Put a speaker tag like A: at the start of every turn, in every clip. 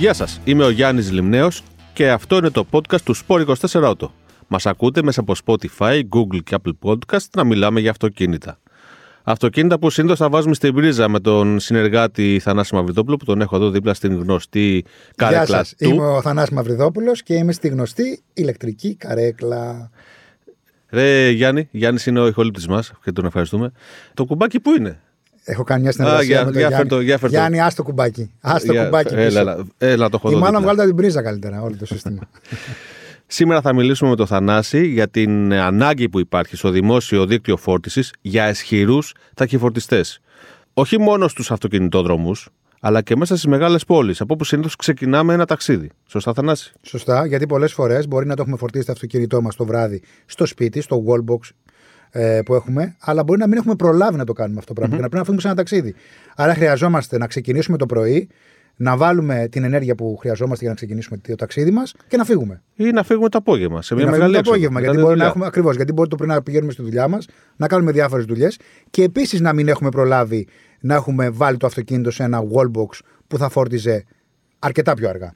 A: Γεια σας, είμαι ο Γιάννης Λιμνέος και αυτό είναι το podcast του Sport 24 Auto. Μας ακούτε μέσα από Spotify, Google και Apple Podcast να μιλάμε για αυτοκίνητα. Αυτοκίνητα που συνήθως θα βάζουμε στην πρίζα με τον συνεργάτη Θανάση Μαυριδόπουλο που τον έχω εδώ δίπλα στην γνωστή καρέκλα
B: Γεια σας.
A: του.
B: Είμαι ο Θανάσης Μαυριδόπουλος και είμαι στη γνωστή ηλεκτρική καρέκλα.
A: Ρε Γιάννη, Γιάννης είναι ο ηχολήπτης μας και τον ευχαριστούμε. Το κουμπάκι πού είναι;
B: Έχω κάνει μια συνεργασία
A: για-
B: με τον
A: για
B: Γιάννη.
A: φέρ' το, για φέρ' το.
B: Γιάννη, άστο κουμπάκι. Άστο
A: Για-
B: κουμπάκι
A: έλα,
B: πίσω.
A: έλα, έλα, το έχω
B: Ή
A: εδώ
B: μάλλον
A: δίπλα.
B: βγάλτε την πρίζα καλύτερα όλο το σύστημα.
A: Σήμερα θα μιλήσουμε με τον Θανάση για την ανάγκη που υπάρχει στο δημόσιο δίκτυο φόρτισης για ισχυρούς ταχυφορτιστές. Όχι μόνο στους αυτοκινητόδρομους, αλλά και μέσα στις μεγάλες πόλεις, από όπου συνήθως ξεκινάμε ένα ταξίδι. Σωστά, Θανάση;
B: Σωστά, γιατί πολλές φορές μπορεί να το έχουμε φορτίσει το αυτοκίνητό μας το βράδυ στο σπίτι, στο wallbox ε, που έχουμε, αλλά μπορεί να μην έχουμε προλάβει να το κάνουμε αυτό το πραγμα και να πρέπει να φύγουμε σε ένα ταξίδι. Άρα χρειαζόμαστε να ξεκινήσουμε το πρωί, να βάλουμε την ενέργεια που χρειαζόμαστε για να ξεκινήσουμε το ταξίδι μας και να φύγουμε.
A: Ή να φύγουμε το απόγευμα σε μια
B: να
A: μεγάλη
B: φύγουμε το
A: έξοδο,
B: απόγευμα,
A: μετά
B: γιατί
A: τη
B: μπορεί να
A: δουλειά.
B: έχουμε, ακριβώς, γιατί μπορεί το πρωί να πηγαίνουμε στη δουλειά μας, να κάνουμε διάφορες δουλειές και επίσης να μην έχουμε προλάβει να έχουμε βάλει το αυτοκίνητο σε ένα wallbox που θα φόρτιζε αρκετά πιο αργά.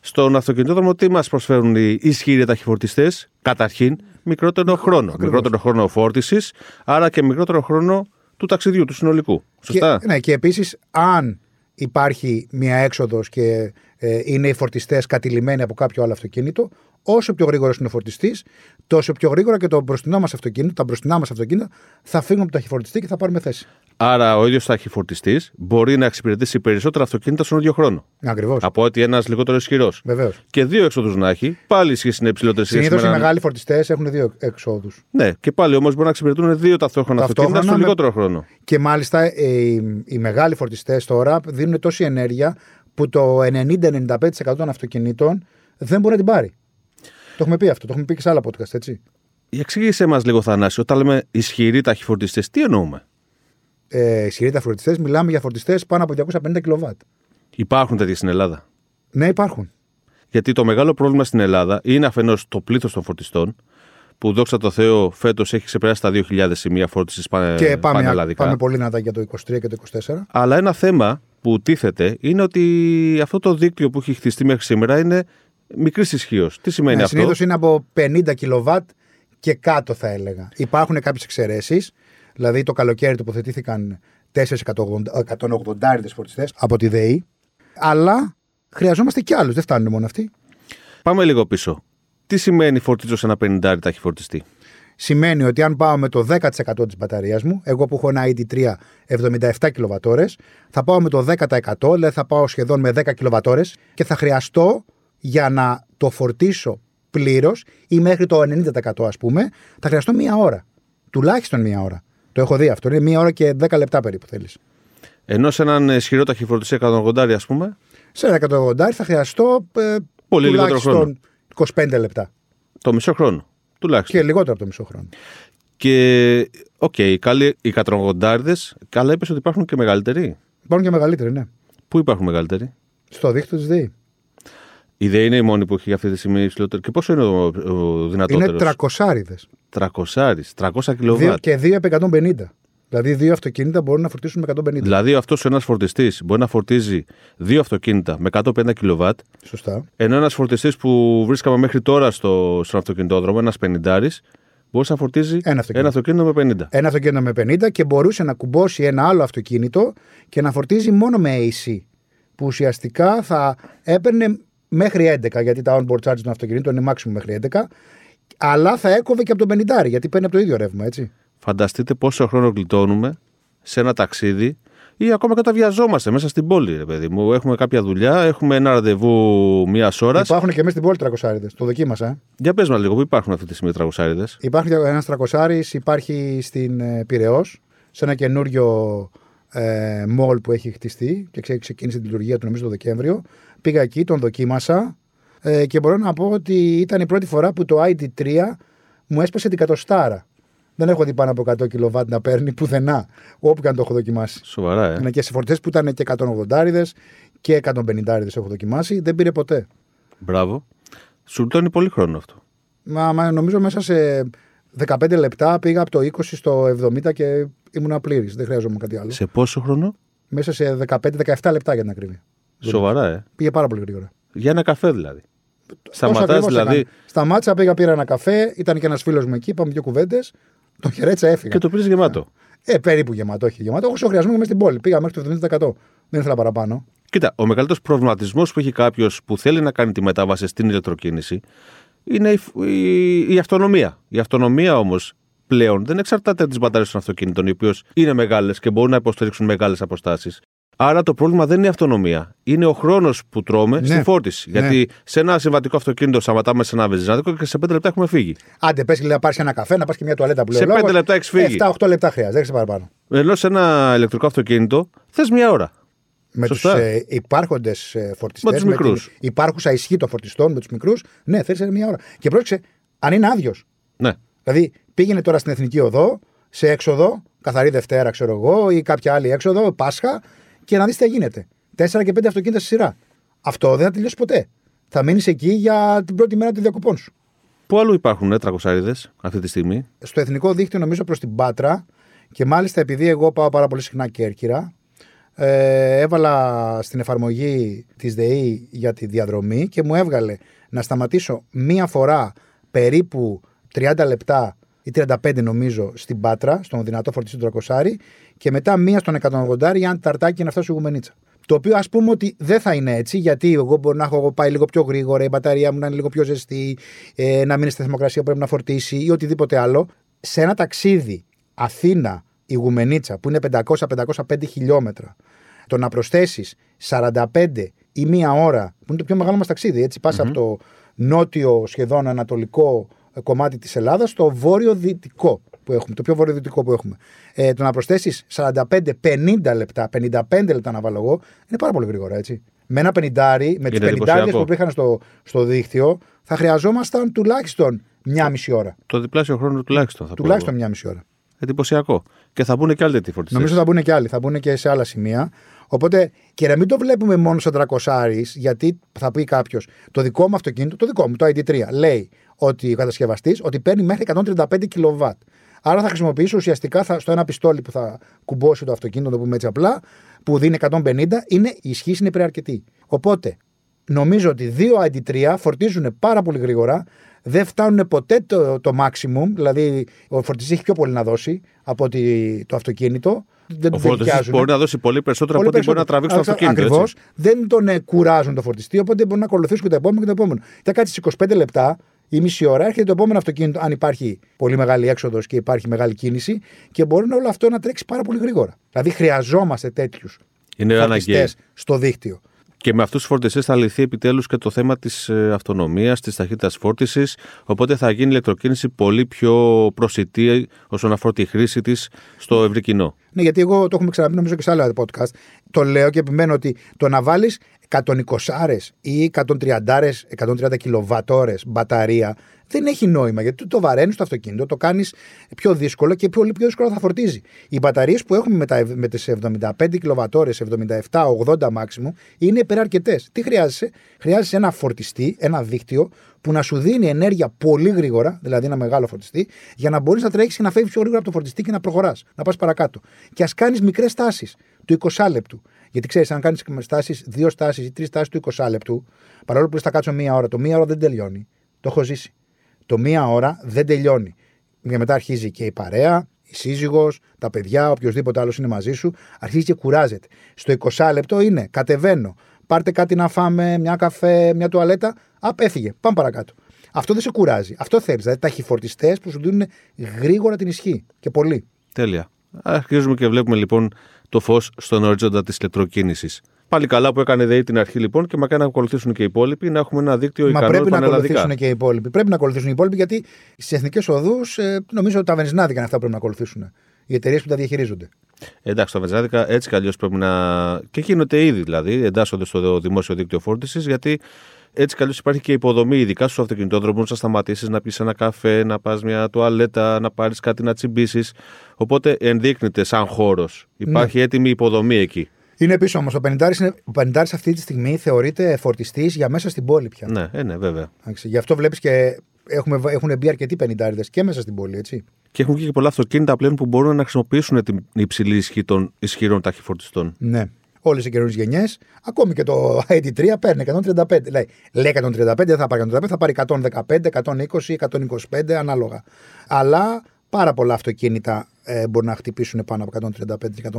A: Στον αυτοκινητόδρομο τι μας προσφέρουν οι ισχυροί ταχυφορτιστές. Καταρχήν, μικρότερο χρόνο. Μικρότερο χρόνο φόρτισης, άρα και μικρότερο χρόνο του ταξιδιού, του συνολικού. Σωστά;
B: Και, ναι, και επίσης, αν υπάρχει μια έξοδος και ε, είναι οι φορτιστές κατηλημένοι από κάποιο άλλο αυτοκίνητο, όσο πιο γρήγορος είναι ο φορτιστής, τόσο πιο γρήγορα και το μπροστινό μας αυτοκίνητο, τα μπροστινά μας αυτοκίνητα θα φύγουν από το ταχυφορτιστή και θα πάρουμε θέση.
A: Άρα, ο ίδιος ταχυφορτιστή μπορεί να εξυπηρετήσει περισσότερα αυτοκίνητα στον ίδιο χρόνο.
B: Ακριβώς.
A: Από ότι ένας λιγότερο ισχυρός.
B: Βεβαίως.
A: Και δύο έξοδου να έχει, πάλι η σχέση είναι υψηλότερη σχέση
B: Συνήθως
A: με
B: οι
A: έναν-
B: μεγάλοι φορτιστές έχουν δύο εξόδους.
A: Ναι, και πάλι όμως μπορεί να εξυπηρετούν δύο ταυτόχρονα αυτοκίνητα
B: Ταυτόχρονα
A: στο
B: με-
A: λιγότερο χρόνο.
B: Και μάλιστα ε, οι, οι μεγάλοι φορτιστές τώρα δίνουν τόση ενέργεια που το 90-95% των αυτοκινήτων δεν μπορεί να την πάρει. Το έχουμε πει αυτό, το έχουμε πει και σε άλλα podcast, έτσι.
A: Εξήγησέ μας λίγο, Θανάση, όταν λέμε ισχυροί ταχυφορτιστές, τι εννοούμε;
B: Ε, ισχυροί τα φορτιστές, μιλάμε για φορτιστές πάνω από 250 κιλοβάτ.
A: Υπάρχουν τέτοιοι στην Ελλάδα;
B: Ναι, υπάρχουν.
A: Γιατί το μεγάλο πρόβλημα στην Ελλάδα είναι αφενός το πλήθος των φορτιστών, που δόξα τω Θεώ φέτος έχει ξεπεράσει τα 2.000 σημεία φόρτισης πανε,
B: και πάμε,
A: πανελλαδικά.
B: πάμε πολύ δυνατά για το 23 και το 24.
A: Αλλά ένα θέμα που τίθεται είναι ότι αυτό το δίκτυο που έχει χτιστεί μέχρι σήμερα είναι μικρής ισχύως. Τι σημαίνει
B: Ναι,
A: αυτό;
B: Συνήθως είναι από 50 κιλοβάτ και κάτω, θα έλεγα. Υπάρχουν κάποιες εξαιρέσεις. Δηλαδή το καλοκαίρι τοποθετήθηκαν 4 180 φορτιστές από τη ΔΕΗ. Αλλά χρειαζόμαστε κι άλλους. Δεν φτάνουν μόνο αυτοί.
A: Πάμε λίγο πίσω. Τι σημαίνει φορτίζω σε ένα 50 ταχυφορτιστή.
B: Σημαίνει ότι αν πάω με το 10% της μπαταρίας μου, εγώ που έχω ένα ID3 77 κιλοβατόρες, θα πάω με το 10%, δηλαδή θα πάω σχεδόν με 10 κιλοβατόρες και θα χρειαστώ για να το φορτίσω πλήρως ή μέχρι το 90% ας πούμε, θα χρειαστώ μία ώρα. Τουλάχιστον μία ώρα. Το έχω δει αυτό. Είναι μία ώρα και 10 λεπτά περίπου θέλεις.
A: Ενώ σε έναν ισχυρό ταχυφορτιστή 180, ας πούμε,
B: Σε ένα 180 θα χρειαστώ ε,
A: Πολύ λιγότερο
B: τουλάχιστον 25 λεπτά.
A: το μισό χρόνο. Τουλάχιστον.
B: Και λιγότερο από το μισό χρόνο.
A: Και, οκ, καλοί οι 180, καλά είπες ότι υπάρχουν και μεγαλύτεροι.
B: Υπάρχουν και μεγαλύτεροι, ναι.
A: Πού υπάρχουν μεγαλύτεροι;
B: Στο δίκτυο τη ΔΕΗ.
A: Η ΔΕΗ είναι η μόνη που έχει αυτή τη στιγμή υψηλότερο. Και πόσο είναι ο, ο δυνατότερος;
B: Είναι τρακοσάριδες.
A: 300, 300 κιλοβάτ.
B: Και 2 επί 150. Δηλαδή, δύο αυτοκίνητα μπορούν να φορτίσουν με 150.
A: Δηλαδή, αυτός ο ένας φορτιστής μπορεί να φορτίζει δύο αυτοκίνητα με 150 κιλοβάτ,
B: Σωστά.
A: ενώ ένας φορτιστής που βρίσκαμε μέχρι τώρα στο, στον αυτοκινητόδρομο, ένας 50 μπορεί να φορτίζει
B: Ένα αυτοκίνητο.
A: αυτοκίνητο με 50.
B: Ένα αυτοκίνητο με 50 και μπορούσε να κουμπώσει ένα άλλο αυτοκίνητο και να φορτίζει μόνο με AC. Που ουσιαστικά θα έπαιρνε μέχρι 11, γιατί τα onboard charge των αυτοκινήτων είναι maximum μέχρι 11, αλλά θα έκοβε και από το 50, γιατί παίρνει από το ίδιο ρεύμα, έτσι.
A: Φανταστείτε πόσο χρόνο γλιτώνουμε σε ένα ταξίδι ή ακόμα καταβιαζόμαστε μέσα στην πόλη, ρε παιδί μου. Έχουμε κάποια δουλειά, έχουμε ένα ραντεβού μία ώρας.
B: Υπάρχουν και μέσα στην πόλη τρακοσάριδες. Το δοκίμασα. ε.
A: Για πες μας λίγο, πού υπάρχουν αυτή τη στιγμή τραγουσάριδε.
B: Υπάρχει ένας τρακοσάρι, υπάρχει στην ε, Πυραιός, σε ένα καινούριο ε, mall που έχει χτιστεί και ξε- ξεκίνησε τη λειτουργία του νομίζω το Δεκέμβριο. Πήγα εκεί, τον δοκίμασα ε, και μπορώ να πω ότι ήταν η πρώτη φορά που το ID3 μου έσπασε την κατοστάρα. Δεν έχω δει πάνω από 100 κιλοβάτ να παίρνει πουθενά, όπου και αν το έχω δοκιμάσει.
A: Σοβαρά, ε.
B: Είναι και σε φορτές που ήταν και 180 και 150 έχω δοκιμάσει, δεν πήρε ποτέ.
A: Μπράβο. Σου γλιτώνει πολύ χρόνο αυτό.
B: Μα, μα νομίζω μέσα σε 15 λεπτά πήγα από το 20 στο 70 και ήμουν πλήρης. Δεν χρειαζόμουν κάτι άλλο.
A: Σε πόσο χρόνο;
B: Μέσα σε 15-17 λεπτά για την ακρίβεια.
A: Σοβαρά, ε.
B: Πήγε πάρα πολύ γρήγορα.
A: Για ένα καφέ δηλαδή.
B: Όσο
A: Σταματάς
B: ακριβώς
A: δηλαδή.
B: έκανε. Σταμάτησα, πήγα, πήρα ένα καφέ, ήταν και ένας φίλος μου εκεί, είπαμε δύο κουβέντες. Τον χαιρέτησα, έφυγα.
A: Και το πήρες γεμάτο.
B: Ε, περίπου γεμάτο, όχι γεμάτο. Όσο χρειαζόμαι μέσα στην πόλη. Πήγα μέχρι το 70%. Δεν ήθελα παραπάνω.
A: Κοίτα, ο μεγαλύτερος προβληματισμός που έχει κάποιος που θέλει να κάνει τη μετάβαση στην ηλεκτροκίνηση είναι η, η, η αυτονομία. Η αυτονομία όμως πλέον δεν εξαρτάται από τις μπαταρίες των αυτοκίνητων, οι οποίες είναι μεγάλες και μπορούν να υποστηρίξουν μεγάλες αποστάσεις. Άρα το πρόβλημα δεν είναι η αυτονομία. Είναι ο χρόνος που τρώμε
B: Ναι.
A: στη φόρτιση.
B: Ναι.
A: Γιατί σε ένα συμβατικό αυτοκίνητο σταματάμε σε ένα βενζινάδικο και σε 5 λεπτά έχουμε φύγει.
B: Άντε, πες να πάρεις ένα καφέ, να πας και μια τουαλέτα που λέει
A: Σε
B: ο λόγος.
A: πέντε λεπτά έχεις φύγει.
B: 7-8 λεπτά χρειάζεται, δεν ξέρει παραπάνω.
A: Ενώ σε ένα ηλεκτρικό αυτοκίνητο θες μία ώρα.
B: Με τους
A: Σωστά.
B: ε, υπάρχοντες φορτιστές.
A: Με τους μικρούς.
B: την υπάρχουσα ισχύ των φορτιστών με τους μικρούς, ναι, θέλεις μια ώρα. Και πρόσεξε, αν είναι άδειος.
A: Ναι.
B: Δηλαδή, πήγαινε τώρα στην εθνική οδό, σε έξοδο, καθαρή Δευτέρα, ξέρω εγώ, ή κάποια άλλη έξοδο, Πάσχα, και να δεις τι γίνεται. Τέσσερα και πέντε αυτοκίνητα στη σειρά. Αυτό δεν θα τελειώσει ποτέ. Θα μείνεις εκεί για την πρώτη μέρα των διακοπών σου.
A: Πού αλλού υπάρχουν ε, τρακοσάριδες αυτή τη στιγμή;
B: Στο εθνικό δίκτυο, νομίζω προς την Πάτρα, και μάλιστα επειδή εγώ πάω πάρα πολύ συχνά Κέρκυρα, ε, έβαλα στην εφαρμογή της ΔΕΗ για τη διαδρομή και μου έβγαλε να σταματήσω μία φορά περίπου 30 λεπτά ή 35 νομίζω στην Πάτρα, στον δυνατό φορτιστή του Τρακοσάρι και μετά μία στον 180 για αν ταρτάκι να φτάσω Γουμενίτσα. Το οποίο ας πούμε ότι δεν θα είναι έτσι, γιατί εγώ μπορεί να έχω πάει λίγο πιο γρήγορα, η μπαταρία μου να είναι λίγο πιο ζεστή, ε, να μείνει στη θερμοκρασία που πρέπει να φορτίσει ή οτιδήποτε άλλο. Σε ένα ταξίδι Αθήνα, η Γουμενίτσα, που είναι 500-505 χιλιόμετρα, το να προσθέσεις 45 ή μία ώρα, που είναι το πιο μεγάλο μας ταξίδι, έτσι, πας από το νότιο σχεδόν ανατολικό ε, κομμάτι της Ελλάδας στο βόρειο-δυτικό που έχουμε, το πιο βορειοδυτικό που έχουμε. Ε, το να προσθέσεις 45-50 λεπτά, 55 λεπτά να βάλω εγώ, είναι πάρα πολύ γρήγορα, έτσι. Με ένα πενιντάρι, με τις
A: Είναι
B: πενιντάριε
A: εντυπωσιακό.
B: που υπήρχαν στο, στο δίκτυο, θα χρειαζόμασταν τουλάχιστον μία μισή ώρα.
A: Το διπλάσιο χρόνο τουλάχιστον θα πω
B: Τουλάχιστον
A: εγώ.
B: μία μισή ώρα.
A: Εντυπωσιακό. Και θα μπουν και άλλοι τέτοιοι φορτιστές.
B: Νομίζω θα μπουν και άλλοι, θα μπουν και σε άλλα σημεία. Οπότε και να μην το βλέπουμε μόνο σαν τρακοσάρις, γιατί θα πει κάποιος, το δικό μου αυτοκίνητο, το δικό μου, το ID3, λέει ότι ο κατασκευαστής ότι παίρνει μέχρι 135 κιλοβάτ. Άρα θα χρησιμοποιήσω ουσιαστικά θα, στο ένα πιστόλι που θα κουμπώσει το αυτοκίνητο, να το πούμε έτσι απλά, που δίνει 150, είναι, η ισχύς είναι υπεραρκετή. Οπότε νομίζω ότι δύο ID3 φορτίζουν πάρα πολύ γρήγορα, δεν φτάνουν ποτέ το, το maximum, δηλαδή ο φορτιστής έχει πιο πολύ να δώσει από ότι το αυτοκίνητο. Δεν
A: Ο
B: του
A: φορτιστής
B: δικαιάζουν.
A: μπορεί να δώσει πολύ περισσότερο
B: Πολύ
A: από ό,τι μπορεί να τραβήξει το αυτοκίνητο.
B: Ακριβώς.
A: έτσι.
B: Δεν τον ε, κουράζουν το φορτιστή, οπότε μπορεί να ακολουθήσουν και το επόμενο και το επόμενο. Θα κάτσεις 25 λεπτά ή μισή ώρα, έρχεται το επόμενο αυτοκίνητο, αν υπάρχει πολύ μεγάλη έξοδος και υπάρχει μεγάλη κίνηση, και μπορεί όλο αυτό να τρέξει πάρα πολύ γρήγορα. Δηλαδή χρειαζόμαστε τέτοιους
A: Είναι αναγκαίο.
B: φορτιστέ στο δίκτυο.
A: Και με αυτούς τους φορτιστές θα λυθεί επιτέλους και το θέμα της αυτονομίας, της ταχύτητας φόρτισης. Οπότε θα γίνει η ηλεκτροκίνηση πολύ πιο προσιτή όσον αφορά τη χρήση της στο ευρύ κοινό.
B: Ναι, γιατί εγώ το έχουμε ξαναπεί νομίζω και σε άλλα podcast. Το λέω και επιμένω ότι το να βάλεις 120 ή 130, 130 κιλοβατόρε μπαταρία δεν έχει νόημα γιατί το βαραίνεις το αυτοκίνητο, το κάνεις πιο δύσκολο και πολύ πιο δύσκολο θα φορτίζει. Οι μπαταρίες που έχουμε με, τα, με τις 75 κιλοβατόρε, 77, 80 maximum είναι υπεραρκετέ. Τι χρειάζεσαι, χρειάζεσαι ένα φορτιστή, ένα δίκτυο που να σου δίνει ενέργεια πολύ γρήγορα, δηλαδή ένα μεγάλο φορτιστή, για να μπορείς να τρέχεις και να φεύγεις πιο γρήγορα από το φορτιστή και να προχωράς, να πας παρακάτω. Και ας κάνεις μικρές στάσει του 20 λεπτού. Γιατί ξέρεις, αν κάνεις στάσεις, δύο στάσεις ή τρεις στάσεις του 20 λεπτού, παρόλο που λες θα κάτσω μία ώρα, το μία ώρα δεν τελειώνει. Το έχω ζήσει. Το μία ώρα δεν τελειώνει. Και μετά αρχίζει και η παρέα, η σύζυγος, τα παιδιά, οποιοδήποτε άλλος είναι μαζί σου, αρχίζει και κουράζεται. Στο 20 λεπτό είναι κατεβαίνω, πάρτε κάτι να φάμε, μια καφέ, μια τουαλέτα. Α, έφυγε. Πάμε παρακάτω. Αυτό δεν σε κουράζει. Αυτό θέλεις. Δηλαδή ταχυφορτιστέ που σου δίνουν γρήγορα την ισχύ. Και πολύ.
A: Τέλεια. Αρχίζουμε και βλέπουμε λοιπόν το φως στον ορίζοντα της ηλεκτροκίνηση. Πάλι καλά που έκανε ΔΕΗ την αρχή λοιπόν και μακάρι να ακολουθήσουν και οι υπόλοιποι να έχουμε ένα δίκτυο
B: Μα
A: ικανό
B: πρέπει να
A: πανελλαδικά.
B: ακολουθήσουν και οι υπόλοιποι. Πρέπει να ακολουθήσουν οι υπόλοιποι γιατί στις εθνικές οδούς ε, νομίζω ότι τα βενζινάδικα είναι αυτά που πρέπει να ακολουθήσουν. Οι εταιρείες που τα διαχειρίζονται.
A: Εντάξει, τα βενζινάδικα έτσι κι αλλιώς πρέπει να. και γίνονται ήδη δηλαδή, εντάσσονται στο δημόσιο δίκτυο φόρτισης, γιατί έτσι κι αλλιώς υπάρχει και υποδομή, ειδικά στους αυτοκινητόδρομους, να σταματήσεις, να πεις ένα καφέ, να πας μια τουαλέτα, να πάρεις κάτι να τσιμπήσεις. Οπότε ενδείκνυται σαν χώρος. Υπάρχει έτοιμη υποδομή εκεί.
B: Είναι πίσω όμως. Ο Πενιντάρης ο Πενιντάρης αυτή τη στιγμή θεωρείται φορτιστής για μέσα στην πόλη πια.
A: Ναι, ε, ναι, βέβαια.
B: Εντάξει, Γι' αυτό βλέπεις και έχουμε, έχουν μπει αρκετοί πενιντάριδες και μέσα στην πόλη, έτσι.
A: Και έχουν και πολλά αυτοκίνητα πλέον που μπορούν να χρησιμοποιήσουν την υψηλή ισχύ των ισχυρών ταχυφορτιστών.
B: Ναι. Όλε οι καινούριε γενιές. Ακόμη και το ID3 παίρνει 135. Λέει, λέει 135, δεν θα πάρει 135, θα πάρει 115, 120, 125 ανάλογα. Αλλά πάρα πολλά αυτοκίνητα ε, μπορεί να χτυπήσουν πάνω από 135 και 150.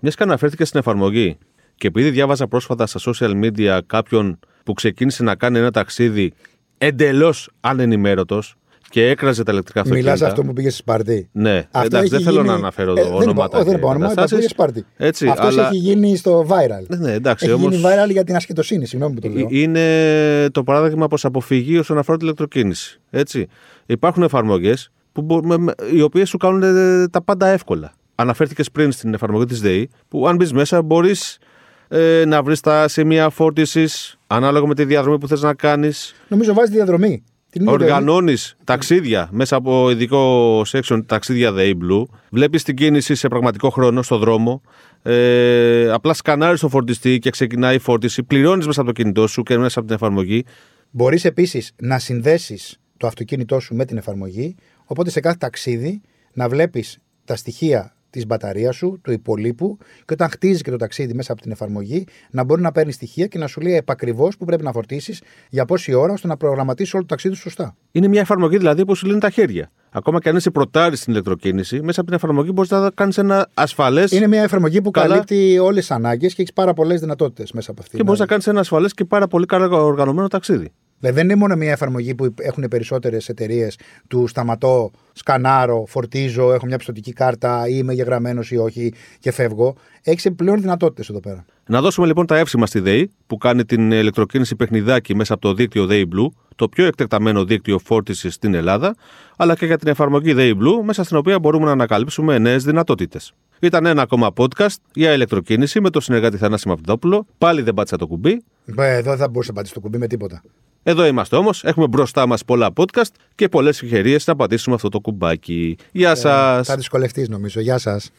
A: Μιας και αναφέρθηκε στην εφαρμογή και επειδή διάβαζα πρόσφατα στα social media κάποιον που ξεκίνησε να κάνει ένα ταξίδι εντελώς ανενημέρωτος και έκραζε τα ηλεκτρικά αυτοκίνητα.
B: Μιλάς αυτό που πήγες στη Σπαρτί.
A: Ναι,
B: Αυτό
A: εντάξει, δεν
B: έχει
A: θέλω
B: γίνει-
A: να αναφέρω
B: Ε,
A: εδώ
B: δεν
A: ονόματα.
B: είπα-
A: και
B: Δεν είπα όνομα, είπα
A: καταστάσεις.
B: πήγε Σπαρτί.
A: Έτσι,
B: Αυτός
A: αλλά
B: έχει γίνει στο viral.
A: Ναι, ναι, εντάξει,
B: έχει
A: όμως-
B: γίνει viral για την ασχετοσύνη, συγγνώμη που το λέω.
A: Ε, είναι το παράδειγμα προ αποφυγή όσον αφορά την ηλεκτροκίνηση. Έτσι. Υπάρχουν εφαρμογές οι οποίες σου κάνουν ε, τα πάντα εύκολα. Αναφέρθηκες πριν στην εφαρμογή της ΔΕΗ, που αν μπεις μέσα μπορείς ε, να βρεις τα σημεία φόρτισης ανάλογα με τη διαδρομή που θες να κάνεις.
B: Νομίζω βάζεις διαδρομή. Την ίδια διαδρομή.
A: Οργανώνει ταξίδια μέσα από ειδικό section ταξίδια ΔΕΗ Blue. Βλέπεις την κίνηση σε πραγματικό χρόνο στο δρόμο. Ε, απλά σκανάρεις το φορτιστή και ξεκινάει η φόρτιση. Πληρώνεις μέσα από το κινητό σου και μέσα από την εφαρμογή.
B: Μπορείς επίσης να συνδέσεις το αυτοκίνητό σου με την εφαρμογή. Οπότε σε κάθε ταξίδι να βλέπεις τα στοιχεία της μπαταρίας σου, του υπολείπου, και όταν χτίζεις και το ταξίδι μέσα από την εφαρμογή, να μπορεί να παίρνεις στοιχεία και να σου λέει επακριβώς που πρέπει να φορτίσεις για πόση ώρα, ώστε να προγραμματίσεις όλο το ταξίδι σου σωστά.
A: Είναι μια εφαρμογή δηλαδή που σου λύνει τα χέρια. Ακόμα και αν είσαι πρωτάρι στην ηλεκτροκίνηση, μέσα από την εφαρμογή μπορείς να κάνεις ένα ασφαλές
B: Είναι μια εφαρμογή που
A: Καλά.
B: καλύπτει όλες τις ανάγκες και έχεις πάρα πολλές δυνατότητες μέσα από αυτή.
A: και μπορείς να κάνεις ένα ασφαλές και πάρα πολύ καλά οργανωμένο ταξίδι.
B: Δηλαδή δεν είναι μόνο μια εφαρμογή που έχουν περισσότερες εταιρείες του σταματώ, σκανάρω, φορτίζω, έχω μια πιστοτική κάρτα ή είμαι γεγραμμένος ή όχι και φεύγω. Έχεις επιπλέον δυνατότητες εδώ πέρα.
A: Να δώσουμε λοιπόν τα εύσημα στη ΔΕΗ που κάνει την ηλεκτροκίνηση παιχνιδάκι μέσα από το δίκτυο ΔΕΗ Blue, το πιο εκτεταμένο δίκτυο φόρτισης στην Ελλάδα, αλλά και για την εφαρμογή ΔΕΗ Blue, μέσα στην οποία μπορούμε να ανακαλύψουμε νέες δυνατότητες. Ήταν ένα ακόμα podcast για ηλεκτροκίνηση με το συνεργάτη Θανάση Μαυτόπουλο. Πάλι δεν πάτησα το κουμπί.
B: Ε, Εδώ δεν θα μπορούσε να πατήσει το κουμπί με τίποτα.
A: Εδώ είμαστε όμως. Έχουμε μπροστά μας πολλά podcast και πολλές ευκαιρίες να πατήσουμε αυτό το κουμπάκι. Γεια σας.
B: Θα δυσκολευτεί νομίζω. Γεια σας.